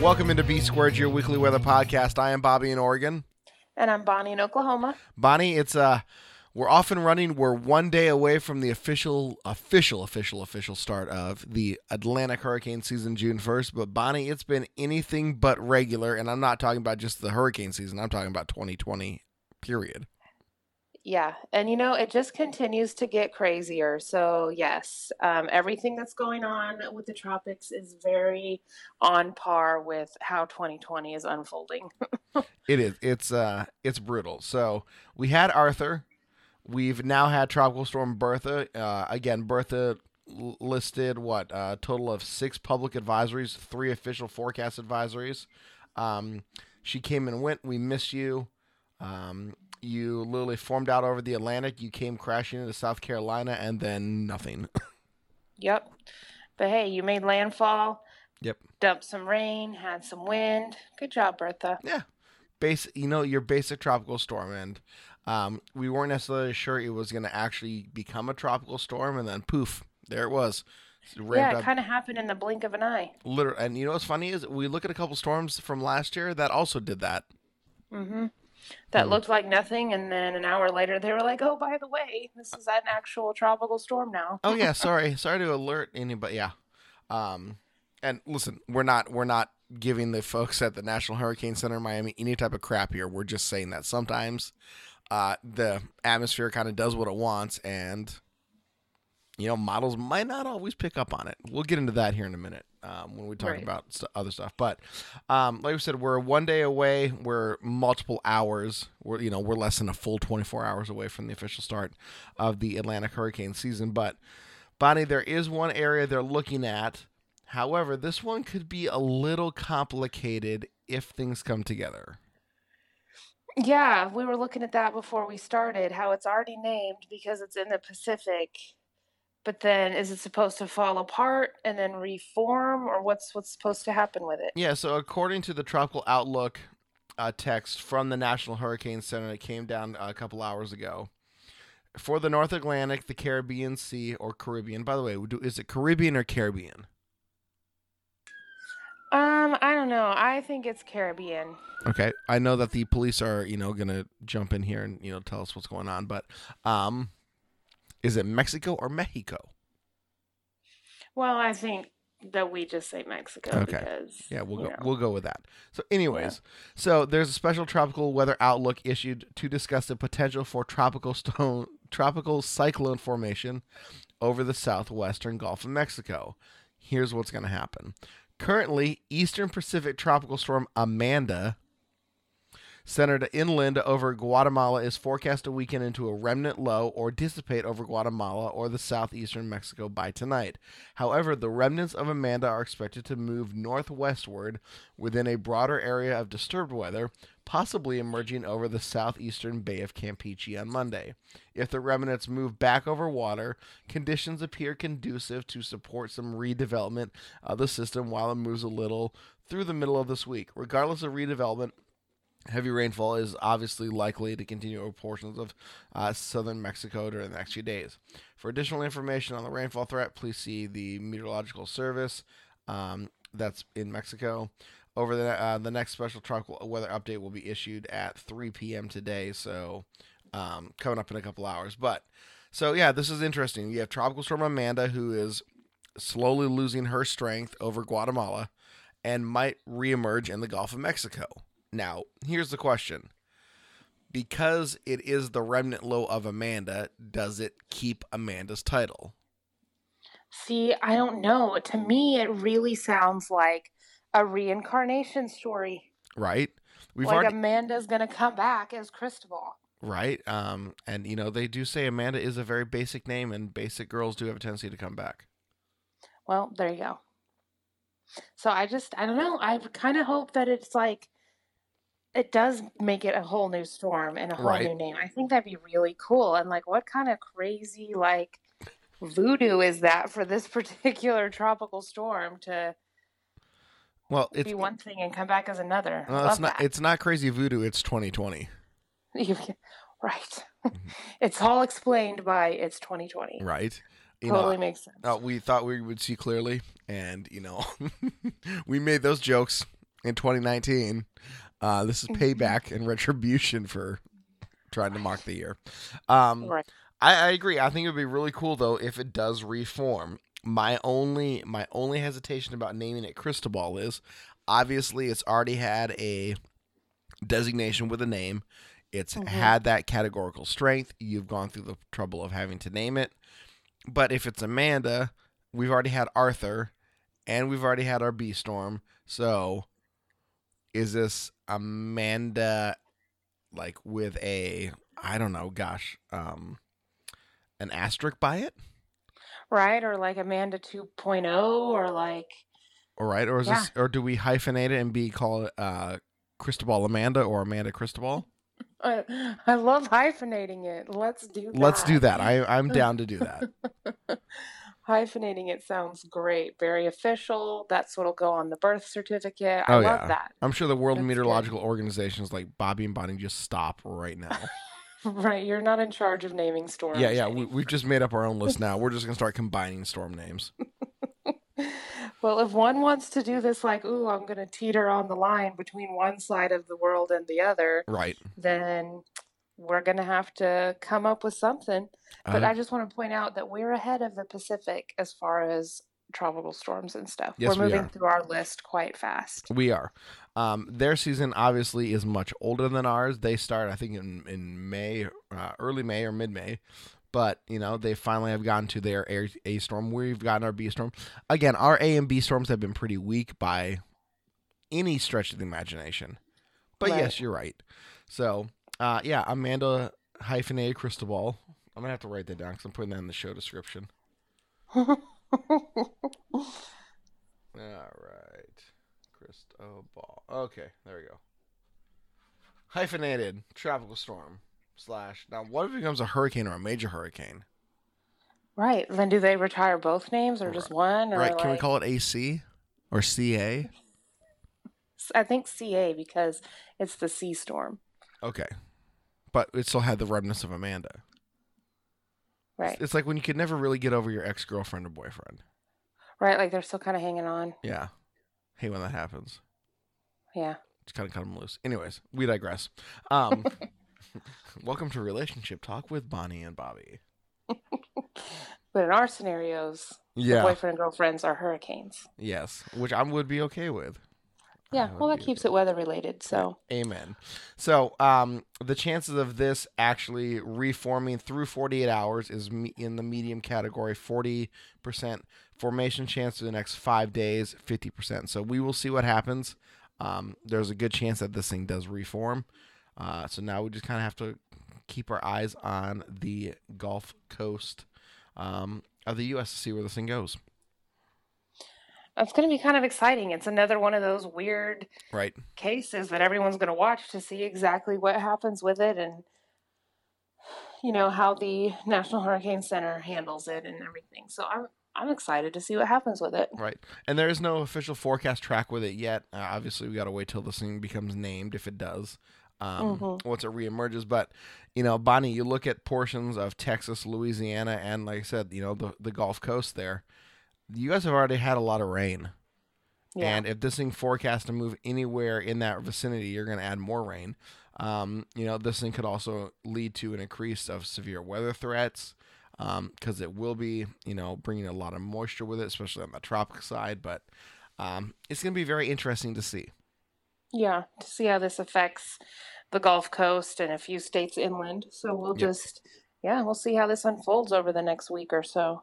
Welcome into B Squared, your weekly weather podcast. I am Bobby in Oregon. And I'm Bonnie in Oklahoma. Bonnie, it's uh we're off and running. We're one day away from the official, official, official, official start of the Atlantic hurricane season, June 1st. But Bonnie, it's been anything but regular. And I'm not talking about just the hurricane season, I'm talking about 2020, period. Yeah. And you know, it just continues to get crazier. So, yes, um, everything that's going on with the tropics is very on par with how 2020 is unfolding. It is. It's uh it's brutal. So we had Arthur. We've now had Tropical Storm Bertha. Uh, again, Bertha listed what a total of six public advisories, three official forecast advisories. Um, she came and went. We miss you. Um, you literally formed out over the Atlantic. You came crashing into South Carolina, and then nothing. yep. But hey, you made landfall, yep. dumped some rain, had some wind. Good job, Bertha. Yeah. Base, you know, your basic tropical storm, and um, we weren't necessarily sure it was going to actually become a tropical storm, and then poof, there it was. It Yeah, it kind of happened in the blink of an eye. literally, and you know what's funny is we look at a couple storms from last year that also did that. hmm That Hmm. looked like nothing, and then an hour later, they were like, "Oh, by the way, this is an actual tropical storm now." Oh yeah, sorry, sorry to alert anybody. Yeah, um, and listen, we're not we're not giving the folks at the National Hurricane Center in Miami any type of crap here. We're just saying that sometimes uh, the atmosphere kind of does what it wants, and you know models might not always pick up on it. We'll get into that here in a minute um, when we talk Right. about st- other stuff. But um, like we said, we're one day away. We're multiple hours. We're you know we're less than a full 24 hours away from the official start of the Atlantic hurricane season. But Bonnie, there is one area they're looking at. However, this one could be a little complicated if things come together. Yeah, we were looking at that before we started, how it's already named because it's in the Pacific. But then is it supposed to fall apart and then reform or what's what's supposed to happen with it? Yeah, so according to the Tropical Outlook uh, text from the National Hurricane Center that came down a couple hours ago, for the North Atlantic, the Caribbean Sea, or Caribbean. By the way, do- is it Caribbean or Caribbean? Um, I don't know. I think it's Caribbean. Okay, I know that the police are, you know, gonna jump in here and you know tell us what's going on, but um, is it Mexico or Mexico? Well, I think that we just say Mexico Okay. because Yeah, we'll go. know. We'll go with that. So, anyways, so there's a special tropical weather outlook issued to discuss the potential for tropical stone, tropical cyclone formation over the southwestern Gulf of Mexico. Here's what's going to happen. Currently, Eastern Pacific tropical storm Amanda, centered inland over Guatemala, is forecast to weaken into a remnant low or dissipate over Guatemala or the southeastern Mexico by tonight. However, the remnants of Amanda are expected to move northwestward within a broader area of disturbed weather, possibly emerging over the southeastern Bay of Campeche on Monday. If the remnants move back over water, conditions appear conducive to support some redevelopment of the system while it moves a little through the middle of this week. Regardless of redevelopment, Heavy rainfall is obviously likely to continue over portions of uh, southern Mexico during the next few days. For additional information on the rainfall threat, please see the Meteorological Service um, that's in Mexico. Over the uh, the next special tropical weather update will be issued at 3 p.m. today, so um, coming up in a couple hours. But so yeah, this is interesting. You have Tropical Storm Amanda, who is slowly losing her strength over Guatemala, and might reemerge in the Gulf of Mexico. Now, here's the question. Because it is the remnant low of Amanda, does it keep Amanda's title? See, I don't know. To me, it really sounds like a reincarnation story. Right? We've like already Amanda's gonna come back as Cristobal. right. Um, and you know they do say Amanda is a very basic name, and basic girls do have a tendency to come back. Well, there you go. So I just, I don't know. I kind of hope that it's like it does make it a whole new storm and a whole Right. new name. I think that'd be really cool. And like, what kind of crazy like voodoo is that for this particular tropical storm to Well, it's be one thing and come back as another? Love it's not that. it's not crazy voodoo. It's 2020. You right. Mm-hmm. it's all explained by it's 2020. Right. You totally know, makes sense. uh, we thought we would see clearly, and you know, we made those jokes in 2019. Uh, this is Mm-hmm. payback and retribution for trying to mock the year. Um, right. I, I agree. I think it would be really cool though if it does reform. My only my only hesitation about naming it Cristobal is obviously it's already had a designation with a name. It's Mhm. had that categorical strength. You've gone through the trouble of having to name it. But if it's Amanda, we've already had Arthur and we've already had our B Storm. So is this Amanda like with a I don't know, gosh, um an asterisk by it? Right. Or like Amanda 2.0 or like, All right, or is this or do we hyphenate it and be called uh Cristobal Amanda or Amanda Cristobal? I, I love hyphenating it. Let's do that. Let's do that. I I'm down to do that. Hyphenating it sounds great. Very official. That's what'll go on the birth certificate. I Oh, love yeah. that. I'm sure the World That's. Meteorological Organization is like Bobby and Bonnie just stop right now. Right. You're not in charge of naming storms. yeah, yeah, we, we've just made up our own list now. We're just gonna start combining storm names. Well, if one wants to do this, like, ooh, I'm going to teeter on the line between one side of the world and the other, Right. then we're going to have to come up with something. But Uh, I just want to point out that we're ahead of the Pacific as far as tropical storms and stuff. Yes, we're moving are. through our list quite fast. We are. Um, their season obviously is much older than ours. They start, I think, in in May, uh, early May or mid May. But you know, they finally have gotten to their A, A storm. We've gotten our B storm. Again, our A and B storms have been pretty weak by any stretch of the imagination. But Right. yes, you're right. So, uh, yeah, Amanda hyphen hyphenated Cristobal. I'm gonna have to write that down because I'm putting that in the show description. All right. Cristobal. Okay, there we go. Hyphenated tropical storm slash. Now, what if it becomes a hurricane or a major hurricane? right. Then do they retire both names or just one? Or right? Can we call it AC or CA? I think CA because it's the sea storm. Okay, but it still had the remnants of Amanda. Right. It's like when you could never really get over your ex girlfriend or boyfriend. Right. Like they're still kind of hanging on. Yeah, hate when that happens. Yeah. Just kind of cut them loose. Anyways, we digress. Um, welcome to relationship talk with Bonnie and Bobby. But in our scenarios, Yeah. boyfriend and girlfriends are hurricanes. Yes, which I would be okay with. Yeah, well, that keeps it weather related. So, Amen. So, um, the chances of this actually reforming through 48 hours is me- in the medium category 40% formation chance for the next five days, 50%. So, we will see what happens. Um, there's a good chance that this thing does reform. Uh, so, now we just kind of have to keep our eyes on the Gulf Coast um, of the U.S. to see where this thing goes. It's going to be kind of exciting. It's another one of those weird Right. cases that everyone's going to watch to see exactly what happens with it and, you know, how the National Hurricane Center handles it and everything. So, I'm, I'm excited to see what happens with it. Right. And there is no official forecast track with it yet. Uh, obviously, we got to wait till this thing becomes named, if it does, um, Mhm. once it reemerges. But, you know, Bonnie, you look at portions of Texas, Louisiana, and like I said, you know, the, the Gulf Coast there. You guys have already had a lot of rain. Yeah. And if this thing forecasts to move anywhere in that vicinity, you're going to add more rain. Um, you know, this thing could also lead to an increase of severe weather threats because it will be, you know, bringing a lot of moisture with it, especially on the tropic side. But um, it's going to be very interesting to see. Yeah, to see how this affects the Gulf Coast and a few states inland. So we'll Yep. just, yeah, we'll see how this unfolds over the next week or so.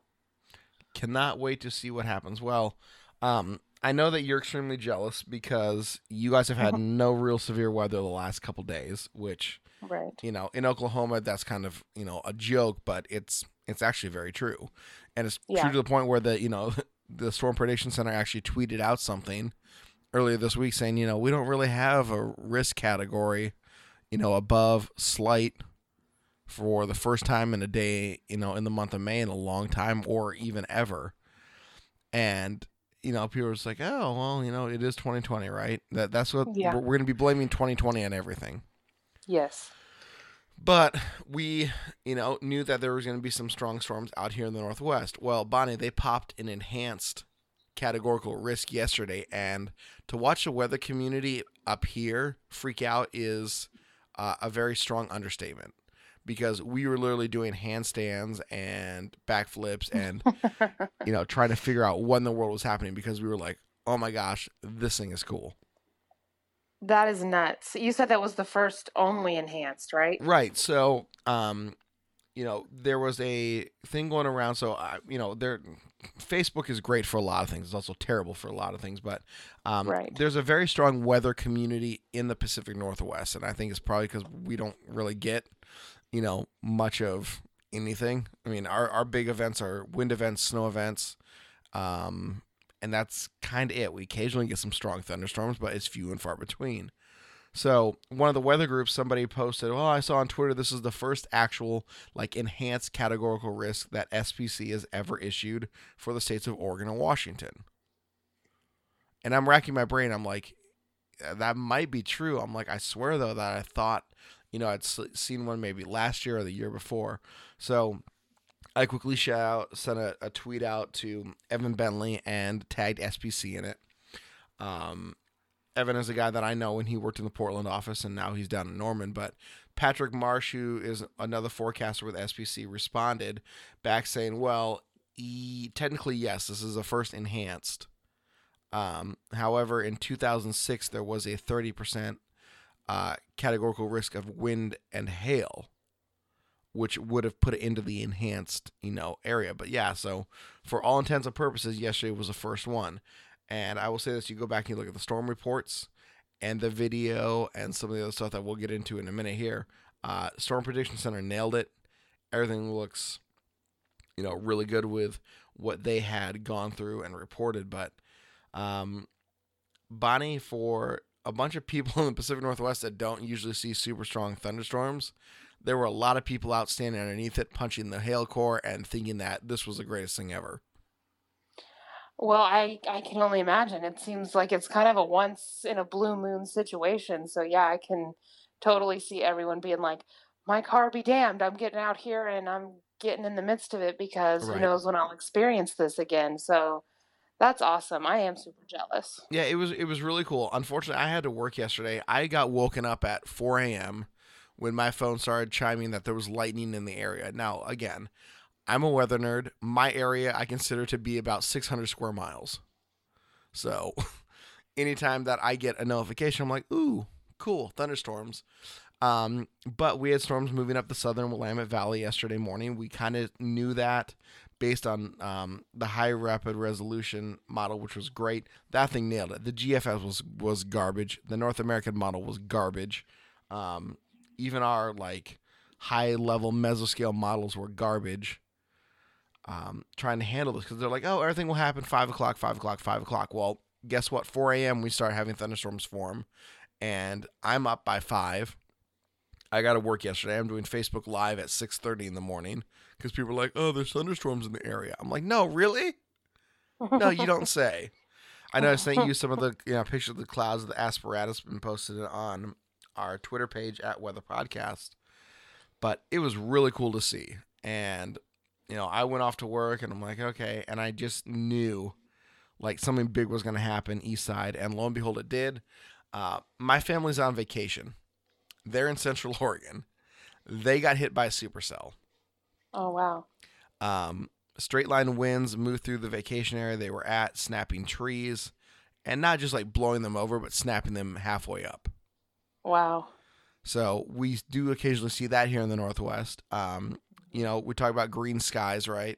Cannot wait to see what happens. Well, um, I know that you're extremely jealous because you guys have had no real severe weather the last couple days, which Right. you know in oklahoma that's kind of you know a joke but it's it's actually very true and it's Yeah. true to the point where the you know the storm prediction center actually tweeted out something earlier this week saying, you know, we don't really have a risk category, you know, above slight for the first time in a day, you know, in the month of May in a long time or even ever. And you know, people are just like, oh, well, you know, it is 2020, right? That that's what Yeah. we're, we're going to be blaming 2020 on everything. Yes. But we, you know, knew that there was going to be some strong storms out here in the northwest. Well, Bonnie, they popped an enhanced categorical risk yesterday, and to watch the weather community up here freak out is uh, a very strong understatement. Because we were literally doing handstands and backflips and, you know, trying to figure out what in the world was happening because we were like, oh my gosh, this thing is cool. That is nuts. You said that was the first only enhanced, right? Right. So, um, you know, there was a thing going around. So, uh, you know, there, Facebook is great for a lot of things. It's also terrible for a lot of things. But um, Right. there's a very strong weather community in the Pacific Northwest, and I think it's probably because we don't really get, you know, much of anything. I mean, our our big events are wind events, snow events. Um, and that's kind of it. We occasionally get some strong thunderstorms, but it's few and far between. So one of the weather groups, somebody posted, "Well, I saw on Twitter this is the first actual like enhanced categorical risk that SPC has ever issued for the states of Oregon and Washington." And I'm racking my brain. I'm like, "Uh, that might be true. I'm like, I swear though that I thought, you know, I'd seen one maybe last year or the year before. So I quickly shout out, sent a, a tweet out to Evan Bentley and tagged SPC in it. Um, Evan is a guy that I know when he worked in the Portland office, and now he's down in Norman. But Patrick Marsh, who is another forecaster with SPC, responded back saying, "Well, e- technically, yes, this is a first enhanced. Um, however, in 2006, there was a 30% uh, categorical risk of wind and hail." which would have put it into the enhanced, you know, area. But yeah, so for all intents and purposes, yesterday was the first one. And I will say this: you go back and you look at the storm reports and the video and some of the other stuff that we'll get into in a minute here. Uh, storm Prediction Center nailed it. Everything looks, you know, really good with what they had gone through and reported. But um, Bonnie, for a bunch of people in the Pacific Northwest that don't usually see super strong thunderstorms, there were a lot of people out standing underneath it, punching the hail core and thinking that this was the greatest thing ever. Well, I I can only imagine. It seems like it's kind of a once in a blue moon situation. So yeah, I can totally see everyone being like, "My car be damned! I'm getting out here and I'm getting in the midst of it because Right. who knows when I'll experience this again." So that's awesome. I am super jealous. Yeah, it was it was really cool. Unfortunately, I had to work yesterday. I got woken up at 4 a.m. when my phone started chiming that there was lightning in the area. Now, again, I'm a weather nerd. My area I consider to be about 600 square miles. So, anytime that I get a notification, I'm like, "Ooh, cool, thunderstorms." Um, but we had storms moving up the southern Willamette Valley yesterday morning. We kind of knew that based on um, the high rapid resolution model, which was great. That thing nailed it. The GFS was was garbage. The North American model was garbage. Um, even our like high level mesoscale models were garbage. Um, trying to handle this because they're like, oh, everything will happen five o'clock, five o'clock, five o'clock. Well, guess what? 4 a.m. we start having thunderstorms form, and I'm up by five. I got to work yesterday. I'm doing Facebook Live at 6:30 in the morning because people are like, "Oh, there's thunderstorms in the area." I'm like, "No, really? No, you don't say." I know I sent you some of the you know pictures of the clouds of the apparatus been posted on our Twitter page at Weather Podcast, but it was really cool to see. And you know, I went off to work and I'm like, okay, and I just knew like something big was going to happen east side, and lo and behold, it did. Uh, my family's on vacation. They're in Central Oregon. They got hit by a supercell. Oh wow. Um, straight line winds moved through the vacation area they were at, snapping trees, and not just like blowing them over, but snapping them halfway up. Wow. So we do occasionally see that here in the Northwest. Um, you know, we talk about green skies, right?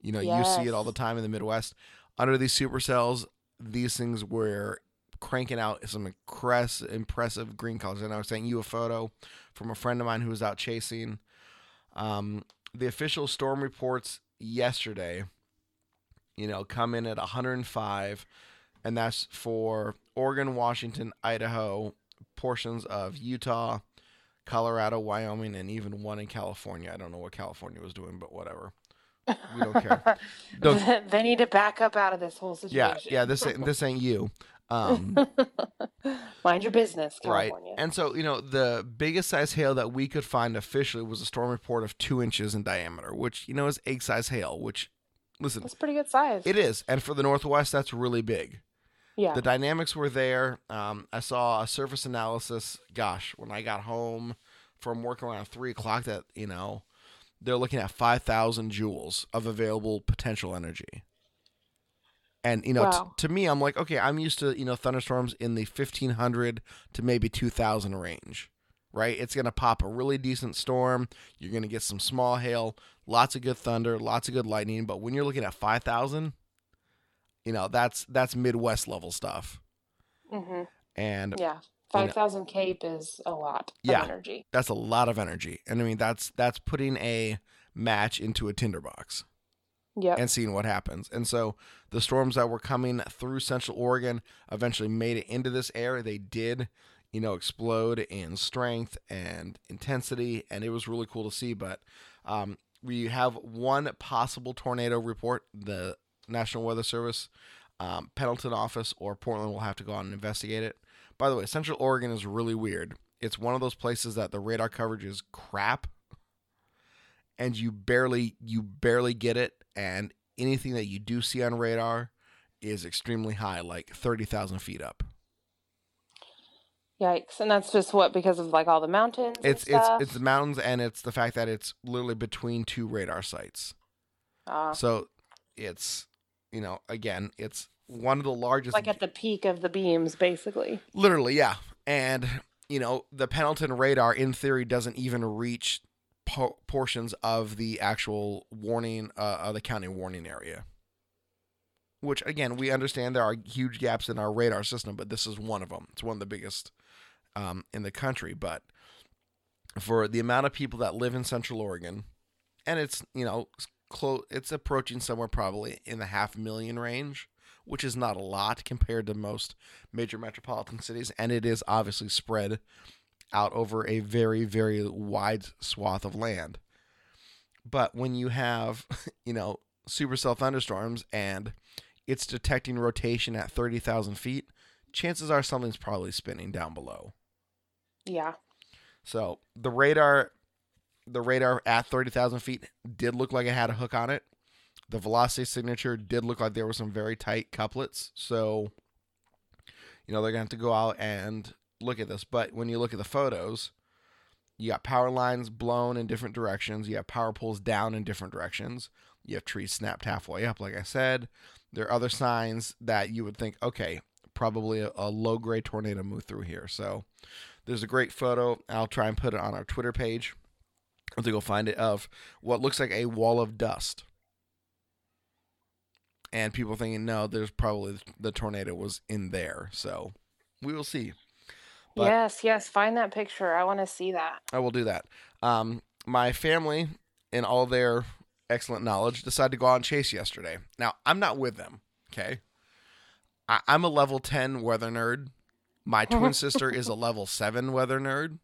You know, you see it all the time in the Midwest. Under these supercells, these things were cranking out some impress, impressive green colors. And I was sending you a photo from a friend of mine who was out chasing. Um, the official storm reports yesterday, you know, come in at 105 and that's for Oregon, Washington, Idaho, portions of Utah, Colorado, Wyoming, and even one in California. I don't know what California was doing, but whatever. We don't care. Don't- they need to back up out of this whole situation. yeah, yeah. This ain't, this ain't you. Um, Mind your business, right. And so you know the biggest size hail that we could find officially was a storm report of two inches in diameter, which you know is egg size hail. Which, listen, it's pretty good size. it is, and for the Northwest, that's really big. yeah. The dynamics were there. Um, I saw a surface analysis. Gosh, when I got home from work around three o'clock, that you know, they're looking at five thousand joules of available potential energy. And you know, t- to me, I'm like, okay, I'm used to you know thunderstorms in the fifteen hundred to maybe two thousand range, right? It's gonna pop a really decent storm. You're gonna get some small hail, lots of good thunder, lots of good lightning. But when you're looking at five thousand, you know, that's that's Midwest level stuff. hmm And Yeah. 5,000 CAPE is a lot Yeah. of energy. that's a lot of energy. And I mean that's that's putting a match into a tinderbox Yep. and seeing what happens. And so the storms that were coming through central Oregon eventually made it into this area. They did, you know, explode in strength and intensity, and it was really cool to see. But um, we have one possible tornado report. The National Weather Service, um, Pendleton office, or Portland will have to go out and investigate it. By the way, Central Oregon is really weird. It's one of those places that the radar coverage is crap and you barely you barely get it and anything that you do see on radar is extremely high like 30,000 feet up Yikes. And that's just what because of like all the mountains it's it's it's the mountains and it's the fact that it's literally between two radar sites Ah. so it's you know again it's one of the largest like at the peak of the beams basically. literally yeah and you know the pendleton radar in theory doesn't even reach po- portions of the actual warning uh, of the county warning area. Which again we understand there are huge gaps in our radar system but this is one of them it's one of the biggest um, in the country. But for the amount of people that live in central oregon and it's you know close it's approaching somewhere probably in the half million range which is not a lot compared to most major metropolitan cities. And it is obviously spread out over a very very wide swath of land but when you have you know supercell thunderstorms and it's detecting rotation at 30,000 feet chances are something's probably spinning down below Yeah. so the radar, the radar at thirty thousand feet did look like it had a hook on it. The velocity signature did look like there were some very tight couplets. So, you know, they're gonna have to go out and look at this. But when you look at the photos, you got power lines blown in different directions. You have power poles down in different directions. You have trees snapped halfway up, like I said. There are other signs that you would think, okay, probably a, a low grade tornado moved through here. So there's a great photo. I'll try and put it on our Twitter page. I think you'll find it of what looks like a wall of dust. And people thinking, no, there's probably the tornado was in there. So we will see. But- yes, yes. Find that picture. I want to see that. I will do that. Um, my family, in all their excellent knowledge, decided to go on chase yesterday. Now, I'm not with them, okay? I- I'm a level 10 weather nerd. My twin sister is a level 7 weather nerd.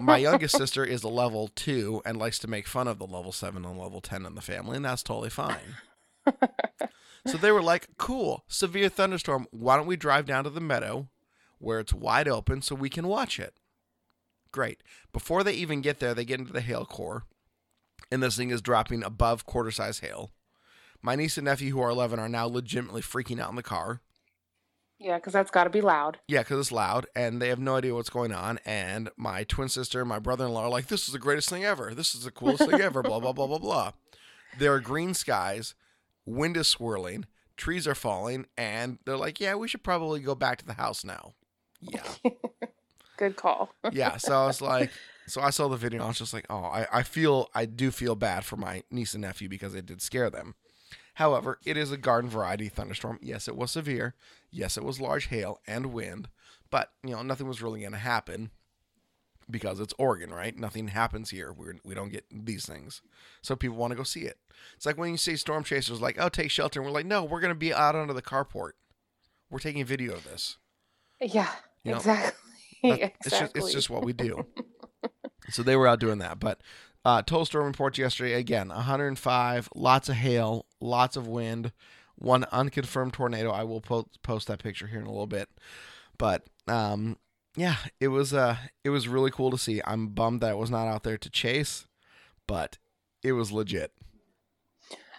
My youngest sister is a level 2 and likes to make fun of the level 7 and level 10 in the family, and that's totally fine. so they were like, cool, severe thunderstorm. Why don't we drive down to the meadow where it's wide open so we can watch it? Great. Before they even get there, they get into the hail core, and this thing is dropping above quarter size hail. My niece and nephew, who are 11, are now legitimately freaking out in the car. yeah, because that's got to be loud. Yeah, because it's loud, and they have no idea what's going on. And my twin sister and my brother in law are like, This is the greatest thing ever. This is the coolest thing ever. Blah, blah, blah, blah, blah. There are green skies, wind is swirling, trees are falling, and they're like, Yeah, we should probably go back to the house now. Yeah. Good call. yeah. So I was like, so I saw the video. And I was just like, oh, I, I feel, I do feel bad for my niece and nephew because it did scare them. However, it is a garden variety thunderstorm. Yes, it was severe. Yes, it was large hail and wind, but you know nothing was really going to happen because it's Oregon, right? Nothing happens here. We're, we don't get these things, so people want to go see it. It's like when you see storm chasers, like, oh, take shelter, and we're like, no, we're going to be out under the carport. We're taking video of this. Yeah, You know, exactly. Exactly. It's just it's just what we do. so they were out doing that, but uh, total storm reports yesterday again 105, lots of hail, lots of wind, one unconfirmed tornado. I will po- post that picture here in a little bit, but um, yeah, it was uh it was really cool to see. I'm bummed that I was not out there to chase, but it was legit.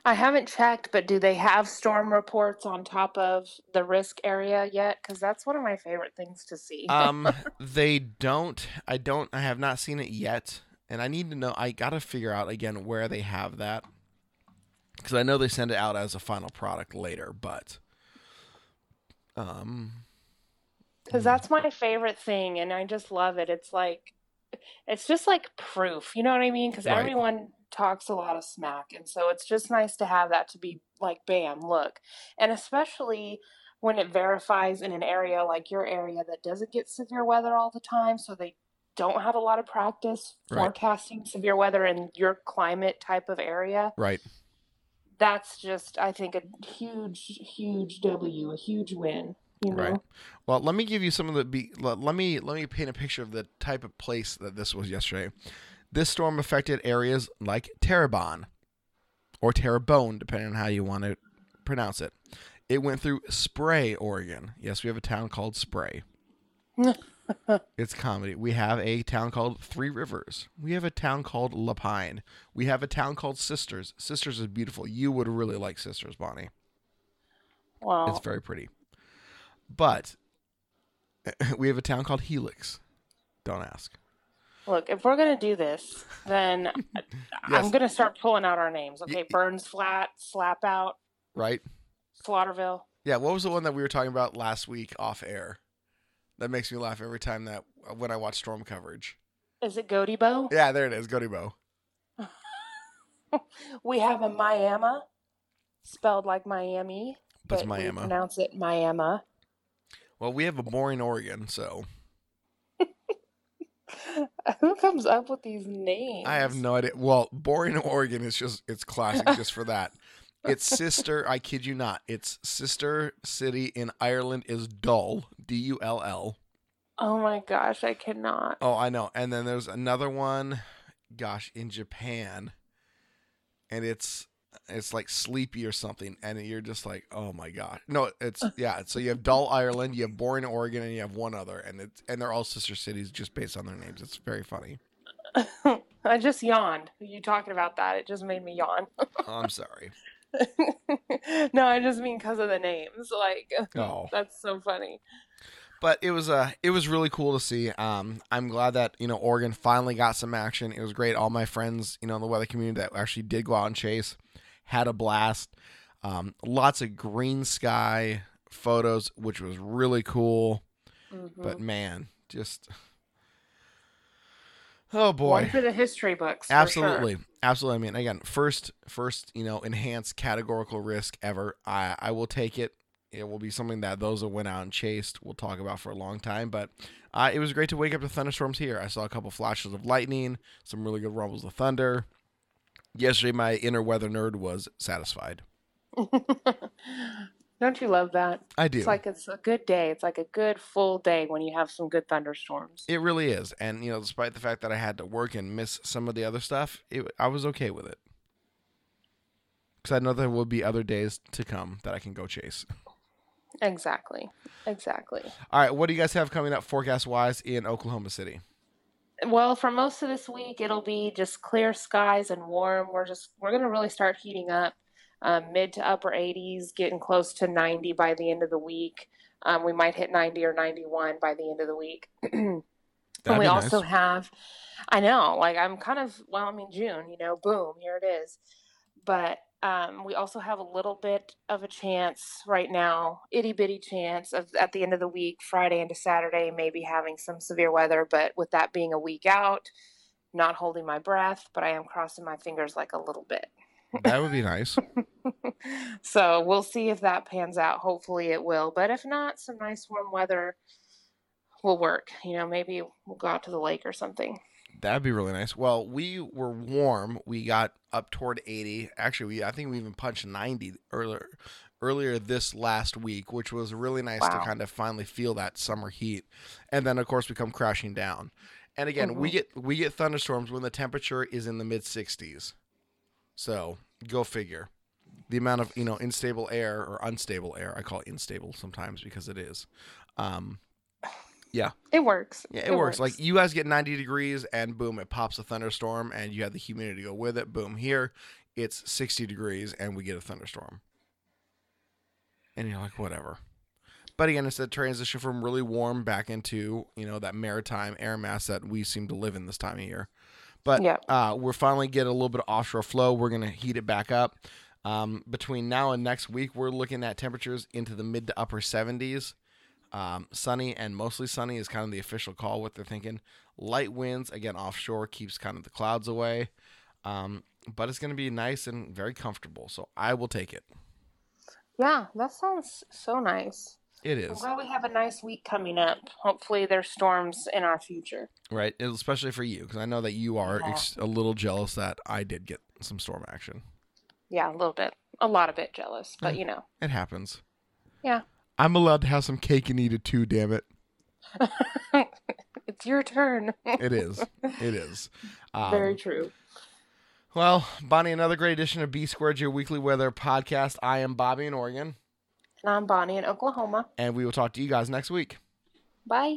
I haven't checked, but do they have storm reports on top of the risk area yet? Because that's one of my favorite things to see. Um, they don't. I don't. I have not seen it yet, and I need to know. I gotta figure out again where they have that, because I know they send it out as a final product later. But, um, Because that's my favorite thing, and I just love it. It's like, it's just like proof. You know what I mean? Because Right. everyone talks a lot of smack, and so it's just nice to have that to be like, bam, look, and especially when it verifies in an area like your area that doesn't get severe weather all the time, so they don't have a lot of practice Right. forecasting severe weather in your climate type of area. right. That's just, I think, a huge, huge W, a huge win. You know? Right. Well, let me give you some of the. Be, let, let me let me paint a picture of the type of place that this was yesterday. This storm affected areas like Terrebonne, or Terrebonne, depending on how you want to pronounce it. It went through Spray, Oregon. Yes, we have a town called Spray. it's comedy. We have a town called Three Rivers. We have a town called La Pine. We have a town called Sisters. Sisters is beautiful. You would really like Sisters, Bonnie. Wow. It's very pretty. But we have a town called Helix. Don't ask. Look, if we're gonna do this, then Yes. I'm gonna start pulling out our names. Y- Okay, Burns Flat, Slapout, Right? Slaughterville. Yeah, what was the one that we were talking about last week off air? That makes me laugh every time that uh, when I watch storm coverage. Is it Gotebo? Yeah, there it is, Gotebo. We have a Miami, spelled like Miami, But it's we Miami. pronounce it Miami. Well, we have a boring Oregon, so Who comes up with these names? I have no idea. Well, boring Oregon is just it's classic just for that. Its sister, I kid you not, its sister city in Ireland is Dull, D U L L. Oh my gosh, I cannot. Oh, I know. And then there's another one, gosh, in Japan, and it's it's like sleepy or something, and you're just like, oh my god. No, it's yeah. So you have Dull Ireland, you have Boring Oregon, and you have one other, and it's and they're all sister cities just based on their names. It's very funny. I just yawned. You talking about that? It just made me yawn. Oh, I'm sorry. no, I just mean because of the names. Like, Oh. that's so funny. but it was uh it was really cool to see. Um, I'm glad that you know Oregon finally got some action. It was great. All my friends, you know, in the weather community that actually did go out and chase, had a blast. Um, lots of green sky photos, which was really cool. Mhm. But man, just oh boy, one for the history books. for sure. absolutely, absolutely. I mean, again, first, first, you know, enhanced categorical risk ever. I I will take it. It will be something that those that went out and chased will talk about for a long time. But uh, it was great to wake up to thunderstorms here. I saw a couple flashes of lightning, some really good rumbles of thunder. Yesterday, my inner weather nerd was satisfied. Don't you love that? I do. It's like it's a good day. It's like a good full day when you have some good thunderstorms. It really is, and you know, despite the fact that I had to work and miss some of the other stuff, it, I was okay with it because I know there will be other days to come that I can go chase. Exactly. Exactly. All right, what do you guys have coming up forecast wise in Oklahoma City? Well, for most of this week, it'll be just clear skies and warm. We're just we're gonna really start heating up, um, mid to upper 80s, getting close to 90 by the end of the week. Um, we might hit 90 or 91 by the end of the week. and we also nice. have, I know, like I'm kind of well, I mean June, you know, boom, here it is. But um, we also have a little bit of a chance right now, itty bitty chance of at the end of the week, Friday into Saturday, maybe having some severe weather. But with that being a week out, not holding my breath, but I am crossing my fingers like a little bit. That would be nice. so we'll see if that pans out. Hopefully it will. But if not, some nice warm weather will work. You know, maybe we'll go out to the lake or something. That'd be really nice. Well, we were warm. We got up toward 80. Actually, we I think we even punched 90 earlier earlier this last week, which was really nice to kind of finally feel that summer heat, and then of course we come crashing down. And again, we Mhm. get we get thunderstorms when the temperature is in the mid 60s. So go figure. The amount of you know unstable air or unstable air, I call it unstable sometimes because it is. Um, yeah, It works. yeah, it, works. Like you guys get 90 degrees and boom, it pops a thunderstorm and you have the humidity to go with it. Boom, here it's 60 degrees and we get a thunderstorm. And you're like, whatever. But again, it's that transition from really warm back into, you know, that maritime air mass that we seem to live in this time of year. But yeah. uh, we're finally getting a little bit of offshore flow. We're going to heat it back up. Um, between now and next week, we're looking at temperatures into the mid to upper 70s. Um, sunny and mostly sunny is kind of the official call. What they're thinking. Light winds again offshore keeps kind of the clouds away, um, but it's going to be nice and very comfortable. So I will take it. yeah, that sounds so nice. It is. Glad we have a nice week coming up. Hopefully, there's storms in our future. right, especially for you because I know that you are Yeah. ex- a little jealous that I did get some storm action. Yeah, a little bit, a lot of bit jealous, but you know, It happens. yeah, I'm allowed to have some cake and eat it too. Damn it! it's your turn. It is. It is. Um, Very true. Well, Bonnie, another great edition of B Squared, your weekly weather podcast. I am Bobby in Oregon, And I'm Bonnie in Oklahoma. and we will talk to you guys next week. Bye.